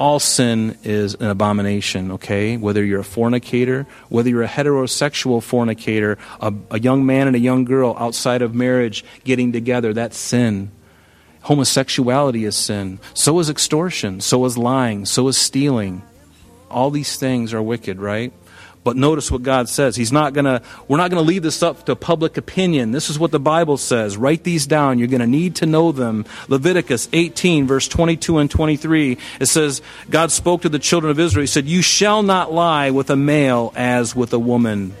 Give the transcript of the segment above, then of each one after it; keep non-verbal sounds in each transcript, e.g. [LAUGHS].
All sin is an abomination, okay? Whether you're a fornicator, whether you're a heterosexual fornicator, a, a, young man and a young girl outside of marriage getting together, that's sin. Homosexuality is sin. So is extortion. So is lying. So is stealing. All these things are wicked, right? But notice what God says. He's not gonna, we're not going to leave this up to public opinion. This is what the Bible says. Write these down. You're going to need to know them. Leviticus 18, verse 22 and 23. It says, God spoke to the children of Israel. He said, You shall not lie with a male as with a woman.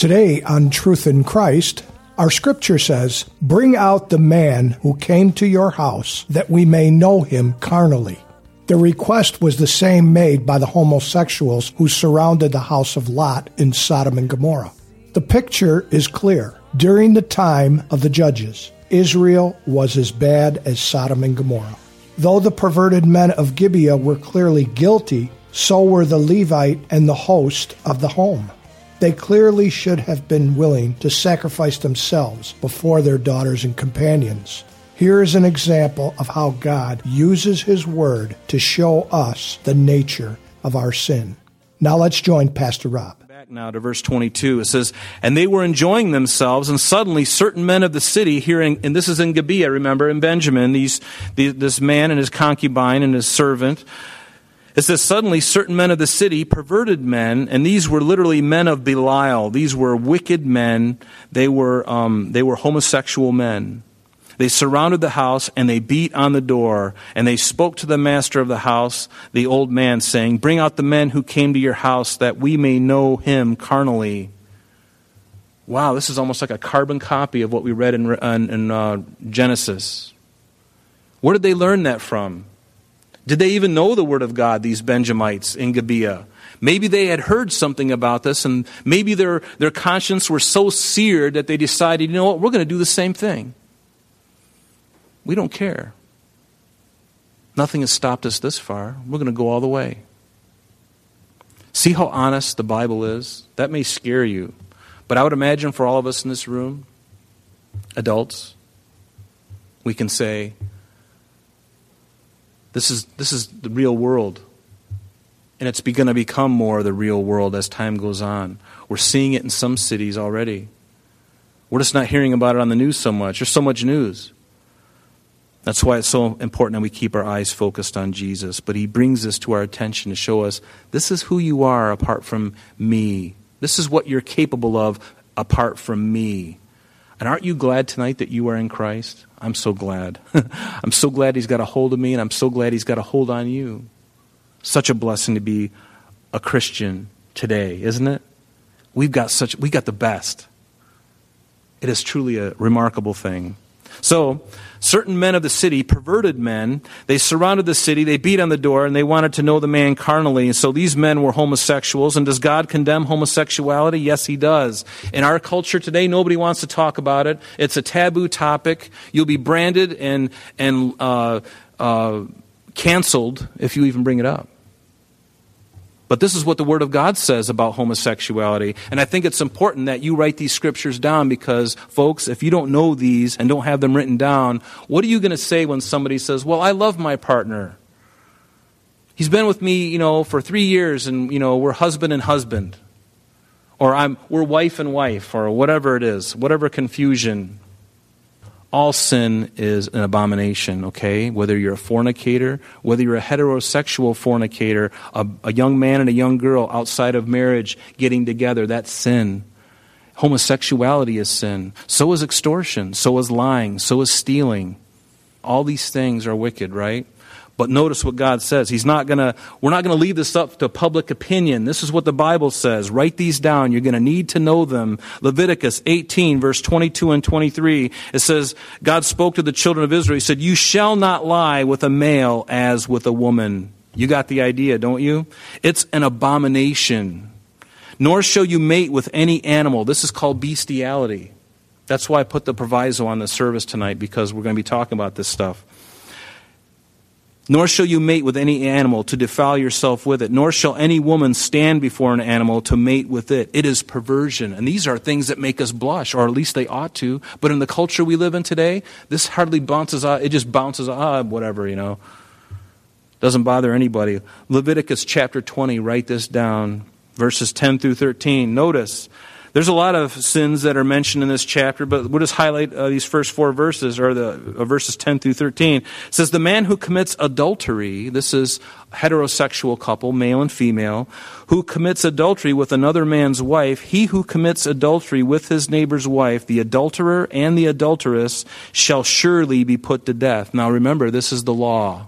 Today on Truth in Christ, our scripture says, Bring out the man who came to your house, that we may know him carnally. The request was the same made by the homosexuals who surrounded the house of Lot in Sodom and Gomorrah. The picture is clear. During the time of the judges, Israel was as bad as Sodom and Gomorrah. Though the perverted men of Gibeah were clearly guilty, so were the Levite and the host of the home. They clearly should have been willing to sacrifice themselves before their daughters and companions. Here is an example of how God uses His Word to show us the nature of our sin. Now let's join Pastor Rob. Back now to verse 22. It says, And they were enjoying themselves, and suddenly certain men of the city, hearing, and this is in Gibeah, remember, in Benjamin, these, this man and his concubine and his servant, it says, Suddenly, certain men of the city, perverted men, and these were literally men of Belial. These were wicked men. They were, um, they were homosexual men. They surrounded the house and they beat on the door. And they spoke to the master of the house, the old man, saying, Bring out the men who came to your house that we may know him carnally. Wow, this is almost like a carbon copy of what we read in, in, in uh, Genesis. Where did they learn that from? Did they even know the Word of God, these Benjamites in Gibeah? Maybe they had heard something about this, and maybe their, their conscience were so seared that they decided, you know what, we're going to do the same thing. We don't care. Nothing has stopped us this far. We're going to go all the way. See how honest the Bible is? That may scare you. But I would imagine for all of us in this room, adults, we can say, this is, this is the real world. And it's going to become more the real world as time goes on. We're seeing it in some cities already. We're just not hearing about it on the news so much. There's so much news. That's why it's so important that we keep our eyes focused on Jesus. But he brings this to our attention to show us this is who you are apart from me. This is what you're capable of apart from me. And aren't you glad tonight that you are in Christ? I'm so glad. [LAUGHS] I'm so glad He's got a hold of me, and I'm so glad He's got a hold on you. Such a blessing to be a Christian today, isn't it? We've got such we got the best. It is truly a remarkable thing. So, certain men of the city, perverted men, they surrounded the city, they beat on the door, and they wanted to know the man carnally. And so these men were homosexuals. And does God condemn homosexuality? Yes, He does. In our culture today, nobody wants to talk about it. It's a taboo topic. You'll be branded and, and uh, uh, canceled if you even bring it up. But this is what the Word of God says about homosexuality. And I think it's important that you write these scriptures down because, folks, if you don't know these and don't have them written down, what are you going to say when somebody says, Well, I love my partner? He's been with me, you know, for three years and, you know, we're husband and husband. Or I'm, we're wife and wife, or whatever it is, whatever confusion. All sin is an abomination, okay? Whether you're a fornicator, whether you're a heterosexual fornicator, a, a, young man and a young girl outside of marriage getting together, that's sin. Homosexuality is sin. So is extortion. So is lying. So is stealing. All these things are wicked, right? But notice what God says. He's not gonna, we're not going to leave this up to public opinion. This is what the Bible says. Write these down. You're going to need to know them. Leviticus 18, verse 22 and 23. It says, God spoke to the children of Israel. He said, You shall not lie with a male as with a woman. You got the idea, don't you? It's an abomination. Nor shall you mate with any animal. This is called bestiality. That's why I put the proviso on the service tonight because we're going to be talking about this stuff. Nor shall you mate with any animal to defile yourself with it, nor shall any woman stand before an animal to mate with it. It is perversion. And these are things that make us blush, or at least they ought to. But in the culture we live in today, this hardly bounces out. It just bounces ah, whatever, you know. Doesn't bother anybody. Leviticus chapter 20, write this down, verses 10 through 13. Notice there's a lot of sins that are mentioned in this chapter, but we'll just highlight uh, these first four verses, or the uh, verses 10 through 13. It says, The man who commits adultery, this is heterosexual couple, male and female, who commits adultery with another man's wife, he who commits adultery with his neighbor's wife, the adulterer and the adulteress, shall surely be put to death. Now remember, this is the law.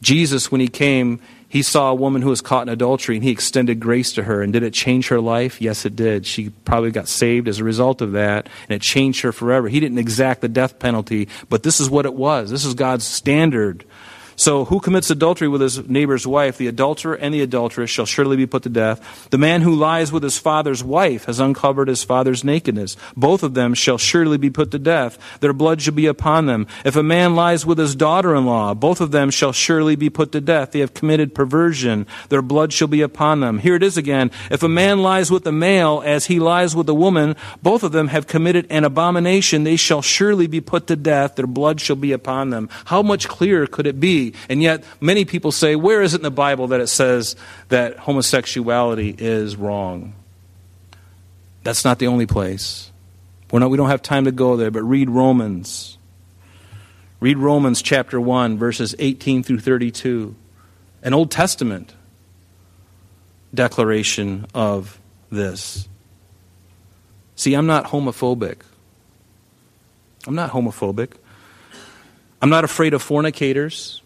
Jesus, when he came, he saw a woman who was caught in adultery and he extended grace to her. And did it change her life? Yes, it did. She probably got saved as a result of that, and it changed her forever. He didn't exact the death penalty, but this is what it was. This is God's standard so, who commits adultery with his neighbor's wife, the adulterer and the adulteress, shall surely be put to death. The man who lies with his father's wife has uncovered his father's nakedness. Both of them shall surely be put to death. Their blood shall be upon them. If a man lies with his daughter in law, both of them shall surely be put to death. They have committed perversion. Their blood shall be upon them. Here it is again. If a man lies with a male as he lies with a woman, both of them have committed an abomination. They shall surely be put to death. Their blood shall be upon them. How much clearer could it And yet, many people say, where is it in the Bible that it says that homosexuality is wrong? That's not the only place. We're not, we don't have time to go there, but read Romans. Read Romans chapter 1, verses 18 through 32. An Old Testament declaration of this. See, I'm not homophobic. I'm not homophobic. I'm not afraid of fornicators.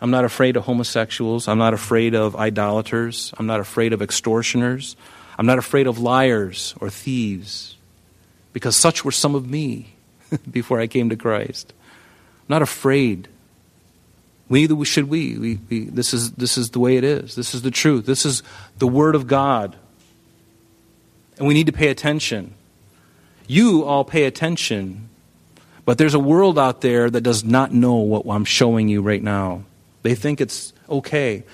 I'm not afraid of homosexuals. I'm not afraid of idolaters. I'm not afraid of extortioners. I'm not afraid of liars or thieves, because such were some of me [LAUGHS] before I came to Christ. I'm not afraid. Neither should we. we, we this, is, this is the way it is. This is the truth. This is the Word of God. And we need to pay attention. You all pay attention. But there's a world out there that does not know what I'm showing you right now. They think it's okay.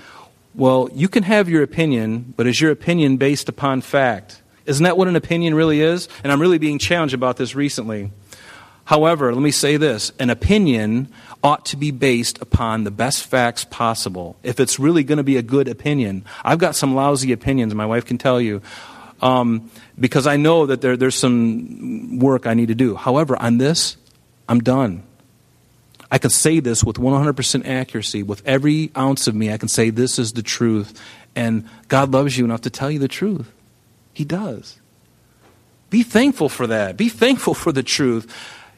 Well, you can have your opinion, but is your opinion based upon fact? Isn't that what an opinion really is? And I'm really being challenged about this recently. However, let me say this an opinion ought to be based upon the best facts possible. If it's really going to be a good opinion, I've got some lousy opinions, my wife can tell you, um, because I know that there, there's some work I need to do. However, on this, I'm done. I can say this with 100% accuracy. With every ounce of me, I can say this is the truth. And God loves you enough to tell you the truth. He does. Be thankful for that. Be thankful for the truth.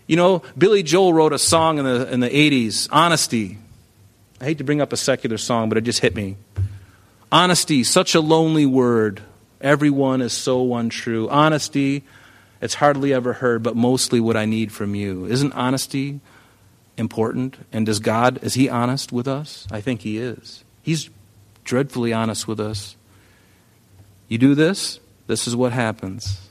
You know, Billy Joel wrote a song in the, in the 80s, Honesty. I hate to bring up a secular song, but it just hit me. Honesty, such a lonely word. Everyone is so untrue. Honesty, it's hardly ever heard, but mostly what I need from you. Isn't honesty important? And does God, is He honest with us? I think He is. He's dreadfully honest with us. You do this, this is what happens.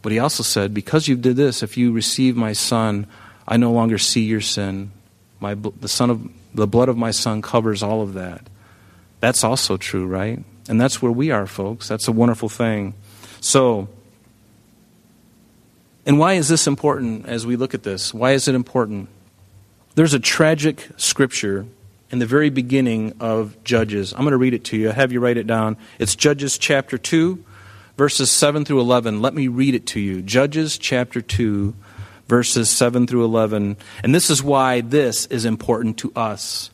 But He also said, Because you did this, if you receive my Son, I no longer see your sin. My, the, son of, the blood of my Son covers all of that. That's also true, right? And that's where we are, folks. That's a wonderful thing. So, and why is this important as we look at this? Why is it important? There's a tragic scripture in the very beginning of Judges. I'm going to read it to you. I have you write it down. It's Judges chapter 2, verses 7 through 11. Let me read it to you. Judges chapter 2, verses 7 through 11. And this is why this is important to us.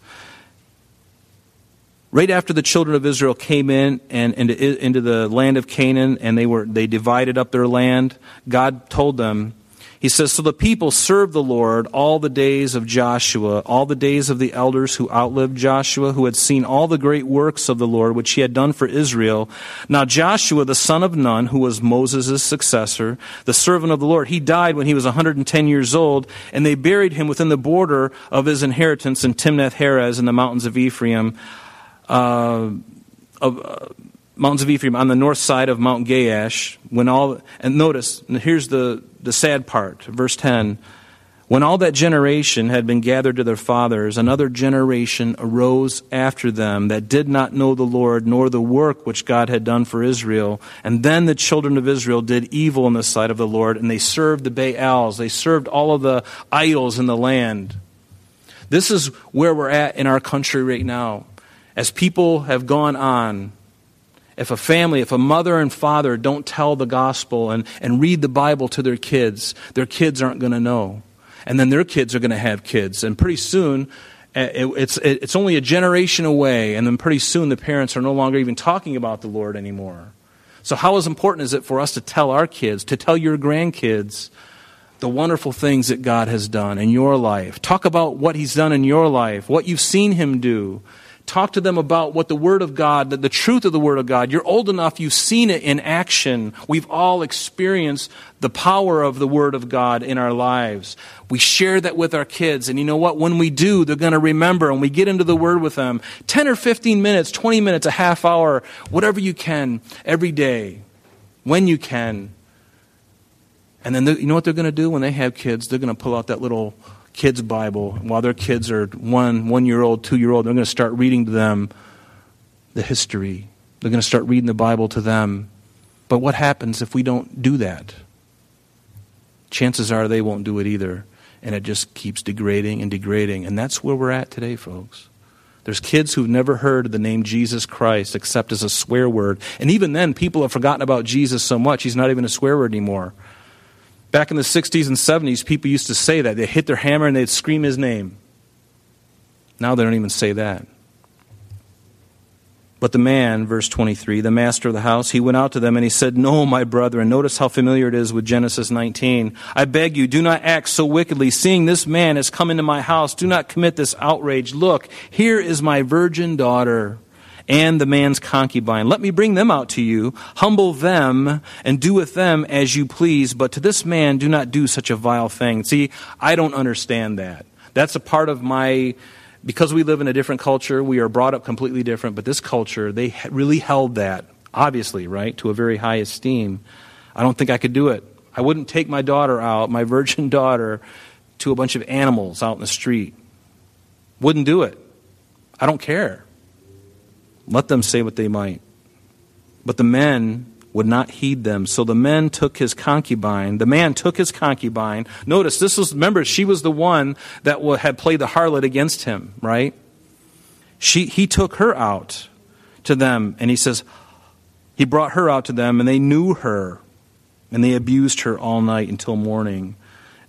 Right after the children of Israel came in and into, into the land of Canaan and they were they divided up their land, God told them he says, So the people served the Lord all the days of Joshua, all the days of the elders who outlived Joshua, who had seen all the great works of the Lord which he had done for Israel. Now Joshua, the son of Nun, who was Moses' successor, the servant of the Lord, he died when he was 110 years old, and they buried him within the border of his inheritance in Timnath Heres in the mountains of Ephraim. Uh, of, uh, mountains of Ephraim on the north side of Mount Gaash, when all, and notice, and here's the, the sad part, verse 10. When all that generation had been gathered to their fathers, another generation arose after them that did not know the Lord nor the work which God had done for Israel. And then the children of Israel did evil in the sight of the Lord, and they served the Baals. They served all of the idols in the land. This is where we're at in our country right now. As people have gone on if a family, if a mother and father don't tell the gospel and, and read the Bible to their kids, their kids aren't going to know. And then their kids are going to have kids. And pretty soon, eh, it, it's, it, it's only a generation away, and then pretty soon the parents are no longer even talking about the Lord anymore. So, how important is it for us to tell our kids, to tell your grandkids, the wonderful things that God has done in your life? Talk about what He's done in your life, what you've seen Him do. Talk to them about what the Word of God, the truth of the Word of God. You're old enough, you've seen it in action. We've all experienced the power of the Word of God in our lives. We share that with our kids, and you know what? When we do, they're going to remember, and we get into the Word with them 10 or 15 minutes, 20 minutes, a half hour, whatever you can, every day, when you can. And then you know what they're going to do when they have kids? They're going to pull out that little kids' Bible. While their kids are one, one year old, two year old, they're going to start reading to them the history. They're going to start reading the Bible to them. But what happens if we don't do that? Chances are they won't do it either. And it just keeps degrading and degrading. And that's where we're at today, folks. There's kids who've never heard the name Jesus Christ except as a swear word. And even then, people have forgotten about Jesus so much, he's not even a swear word anymore. Back in the 60s and 70s, people used to say that. They'd hit their hammer and they'd scream his name. Now they don't even say that. But the man, verse 23, the master of the house, he went out to them and he said, No, my brethren. Notice how familiar it is with Genesis 19. I beg you, do not act so wickedly. Seeing this man has come into my house, do not commit this outrage. Look, here is my virgin daughter and the man's concubine. Let me bring them out to you. Humble them and do with them as you please. But to this man, do not do such a vile thing. See, I don't understand that. That's a part of my because we live in a different culture, we are brought up completely different, but this culture, they really held that, obviously, right, to a very high esteem. I don't think I could do it. I wouldn't take my daughter out, my [LAUGHS] virgin daughter, to a bunch of animals out in the street. Wouldn't do it. I don't care. Let them say what they might. But the men would not heed them. So the men took his concubine. The man took his concubine. Notice this was, remember, she was the one that had played the harlot against him, right? She, he took her out to them, and he says, he brought her out to them, and they knew her, and they abused her all night until morning.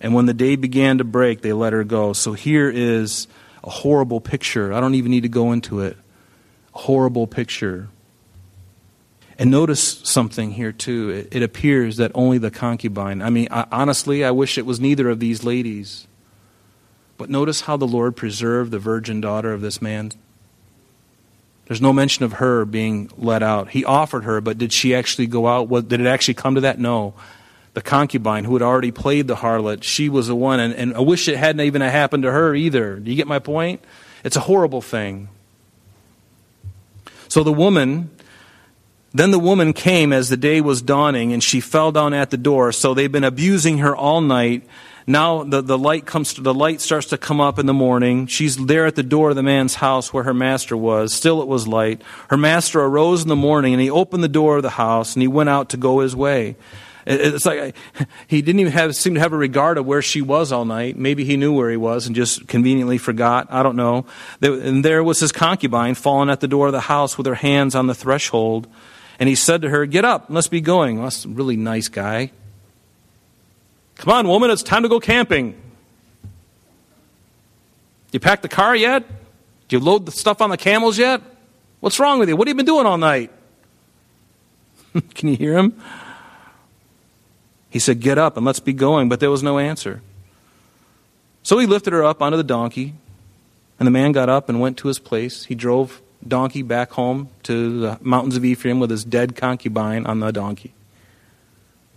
And when the day began to break, they let her go. So here is a horrible picture. I don't even need to go into it horrible picture. And notice something here, too. It, it appears that only the concubine, I mean, I, honestly, I wish it was neither of these ladies. But notice how the Lord preserved the virgin daughter of this man. There's no mention of her being let out. He offered her, but did she actually go out? What, did it actually come to that? No. The concubine who had already played the harlot, she was the one. And, and I wish it hadn't even happened to her either. Do you get my point? It's a horrible thing. So the woman, then the woman came as the day was dawning, and she fell down at the door. So they've been abusing her all night. Now the, the light comes to, the light starts to come up in the morning. She's there at the door of the man's house where her master was. Still it was light. Her master arose in the morning and he opened the door of the house and he went out to go his way. It's like he didn't even have, seem to have a regard of where she was all night. Maybe he knew where he was and just conveniently forgot. I don't know. And there was his concubine fallen at the door of the house with her hands on the threshold. And he said to her, Get up, let's be going. Well, that's a really nice guy. Come on, woman, it's time to go camping. You packed the car yet? Do you load the stuff on the camels yet? What's wrong with you? What have you been doing all night? [LAUGHS] Can you hear him? He said, Get up and let's be going. But there was no answer. So he lifted her up onto the donkey, and the man got up and went to his place. He drove donkey back home to the mountains of Ephraim with his dead concubine on the donkey.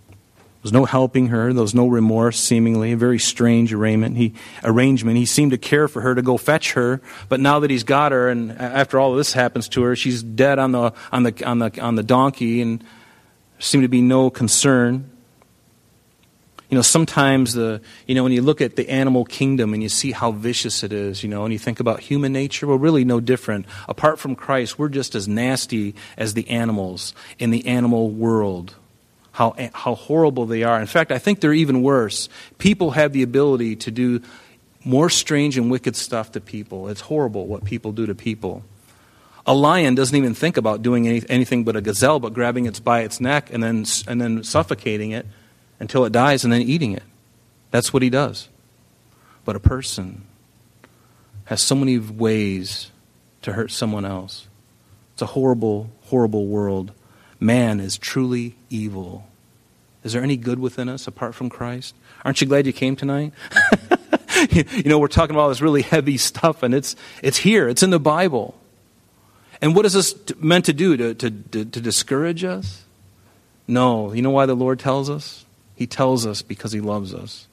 There was no helping her. There was no remorse, seemingly. A very strange arrangement. He, arrangement. he seemed to care for her, to go fetch her. But now that he's got her, and after all this happens to her, she's dead on the, on the, on the, on the donkey, and there seemed to be no concern. You know, sometimes the, you know, when you look at the animal kingdom and you see how vicious it is, you know, and you think about human nature, we're really no different. Apart from Christ, we're just as nasty as the animals in the animal world how, how horrible they are. In fact, I think they're even worse. People have the ability to do more strange and wicked stuff to people. It's horrible what people do to people. A lion doesn't even think about doing any, anything but a gazelle, but grabbing it by its neck and then, and then suffocating it until it dies and then eating it. That's what he does. But a person has so many ways to hurt someone else. It's a horrible, horrible world man is truly evil. Is there any good within us apart from Christ? Aren't you glad you came tonight? [LAUGHS] you know, we're talking about all this really heavy stuff, and it's, it's here, it's in the Bible. And what is this meant to do? To, to, to, to discourage us? No. You know why the Lord tells us? He tells us because He loves us.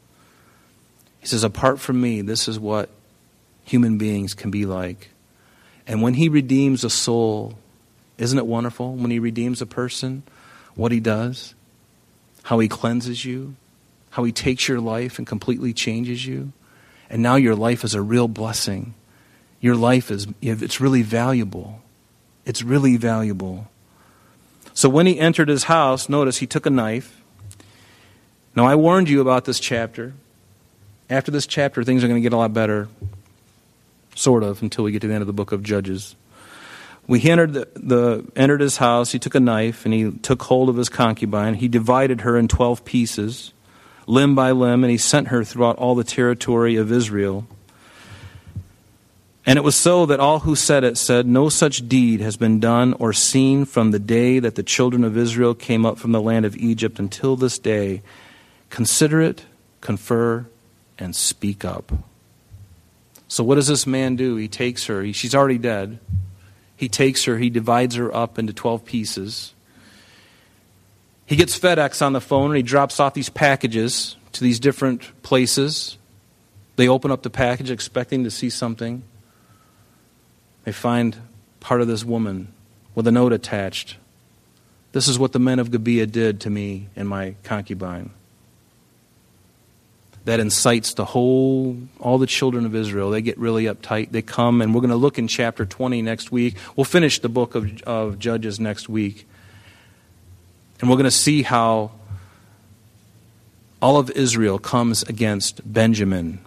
He says, apart from me, this is what human beings can be like. And when He redeems a soul, isn't it wonderful when He redeems a person, what He does? How He cleanses you, how He takes your life and completely changes you. And now your life is a real blessing. Your life is, it's really valuable. It's really valuable. So when he entered his house, notice he took a knife. Now, I warned you about this chapter. After this chapter, things are going to get a lot better, sort of, until we get to the end of the book of Judges. We entered, the, the, entered his house. He took a knife and he took hold of his concubine. He divided her in 12 pieces, limb by limb, and he sent her throughout all the territory of Israel. And it was so that all who said it said, No such deed has been done or seen from the day that the children of Israel came up from the land of Egypt until this day. Consider it, confer, and speak up. So, what does this man do? He takes her, he, she's already dead. He takes her, he divides her up into 12 pieces. He gets FedEx on the phone and he drops off these packages to these different places. They open up the package expecting to see something. They find part of this woman with a note attached. This is what the men of Gibeah did to me and my concubine that incites the whole, all the children of Israel. They get really uptight. They come, and we're going to look in chapter 20 next week. We'll finish the book of, of Judges next week. And we're going to see how all of Israel comes against Benjamin,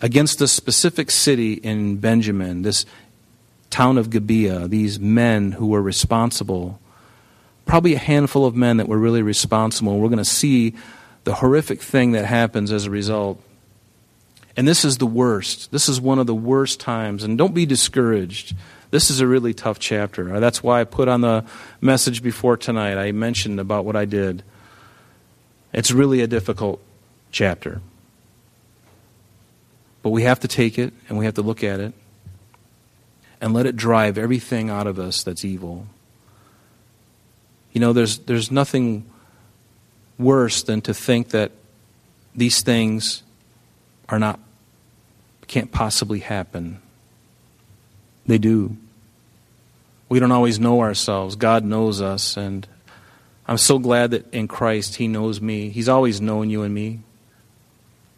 against the specific city in Benjamin, this town of Gibeah, these men who were responsible. Probably a handful of men that were really responsible. We're going to see the horrific thing that happens as a result. And this is the worst. This is one of the worst times. And don't be discouraged. This is a really tough chapter. Uh, that's why I put on the message before tonight. I mentioned about what I did. It's really a difficult chapter. But we have to take it and we have to look at it and let it drive everything out of us that's evil. You know, there's, there's nothing worse than to think that these things are not, can't possibly happen. They do. We don't always know ourselves. God knows us, and I'm so glad that in Christ He knows me. He's always known you and me.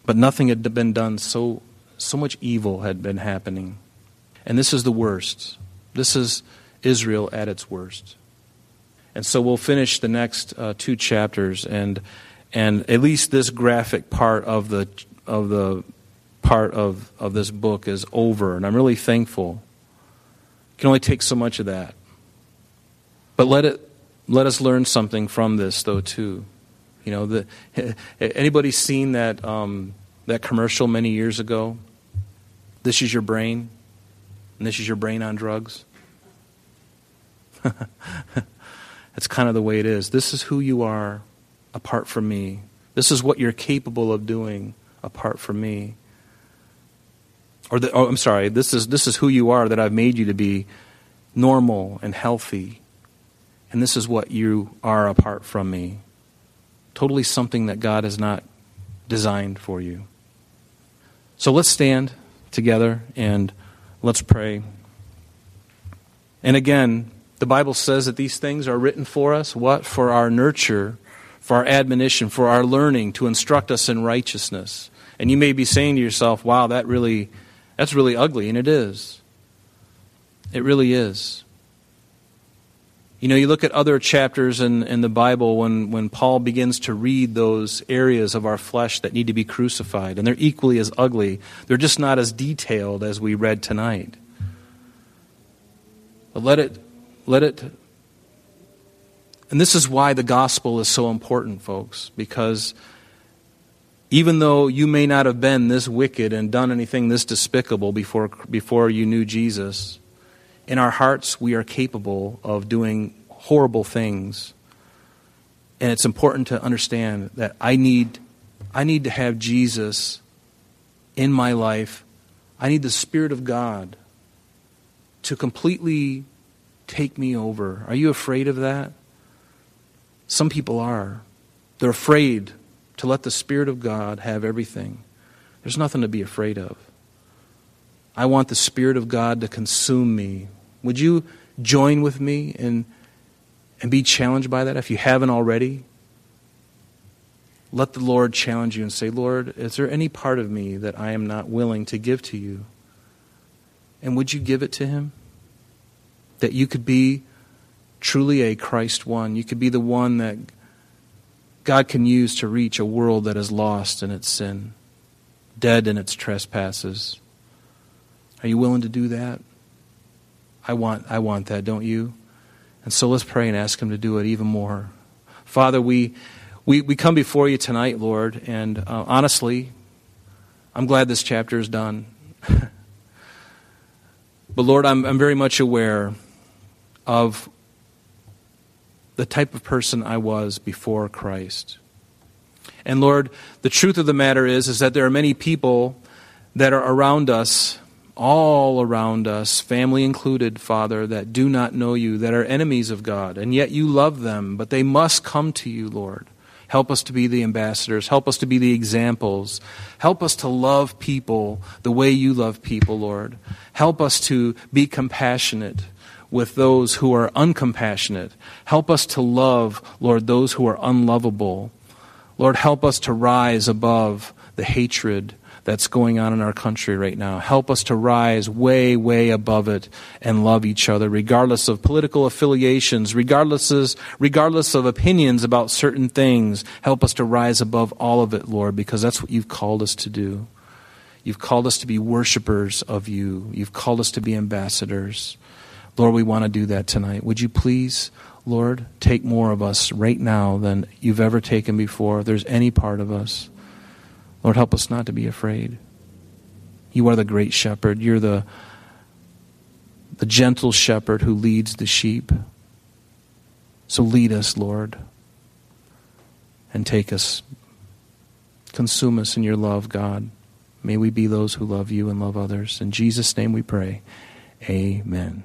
But nothing had been done so so much evil had been happening. And this is the worst. This is Israel at its worst. And so we'll finish the next uh, two chapters, and and at least this graphic part of the of the part of, of this book is over, and I'm really thankful. You can only take so much of that. But let it let us learn something from this though too. You know, the, [LAUGHS] anybody seen that um, that commercial many years ago? This is your brain, and this is your brain on drugs. [LAUGHS] That's kind of the way it is. This is who you are apart from me. This is what you're capable of doing apart from me. Or, the, oh, I'm sorry, this is, this is who you are that I've made you to be normal and healthy. And this is what you are apart from me. Totally something that God has not designed for you. So let's stand together and let's pray. And again, the Bible says that these things are written for us, what? For our nurture, for our admonition, for our learning, to instruct us in righteousness. And you may be saying to yourself, wow, that really, that's really ugly. And it is. It really is. You know, you look at other chapters in, in the Bible when, when Paul begins to read those areas of our flesh that need to be crucified, and they're equally as ugly. They're just not as detailed as we read tonight. But let it let it. And this is why the gospel is so important, folks, because even though you may not have been this wicked and done anything this despicable before, before you knew Jesus, in our hearts we are capable of doing horrible things. And it's important to understand that I need, I need to have Jesus in my life. I need the Spirit of God to completely take me over. Are you afraid of that? Some people are. They're afraid to let the Spirit of God have everything. There's nothing to be afraid of. I want the Spirit of God to consume me. Would you join with me and, and be challenged by that if you haven't already? Let the Lord challenge you and say, Lord, is there any part of me that I am not willing to give to you? And would you give it to Him? That you could be truly a Christ one. You could be the one that God can use to reach a world that is lost in its sin, dead in its trespasses. Are you willing to do that? I want, I want that, don't you? And so let's pray and ask Him to do it even more. Father, we, we, we come before you tonight, Lord, and uh, honestly, I'm glad this chapter is done. [LAUGHS] but Lord, I'm, I'm very much aware of the type of person I was before Christ. And Lord, the truth of the matter is is that there are many people that are around us, all around us, family included, Father, that do not know you, that are enemies of God, and yet you love them, but they must come to you, Lord. Help us to be the ambassadors. Help us to be the examples. Help us to love people the way you love people, Lord. Help us to be compassionate with those who are uncompassionate. Help us to love, Lord, those who are unlovable. Lord, help us to rise above the hatred that's going on in our country right now. Help us to rise way, way above it and love each other, regardless of political affiliations, regardless of, regardless of opinions about certain things. Help us to rise above all of it, Lord, because that's what you've called us to do. You've called us to be worshipers of you. You've called us to be ambassadors. Lord, we want to do that tonight. Would you please, Lord, take more of us right now than you've ever taken before? If there's any part of us, Lord, help us not to be afraid. You are the great shepherd. You're the, the gentle shepherd who leads the sheep. So lead us, Lord, and take us. Consume us in your love, God. May we be those who love you and love others. In Jesus' name we pray. Amen.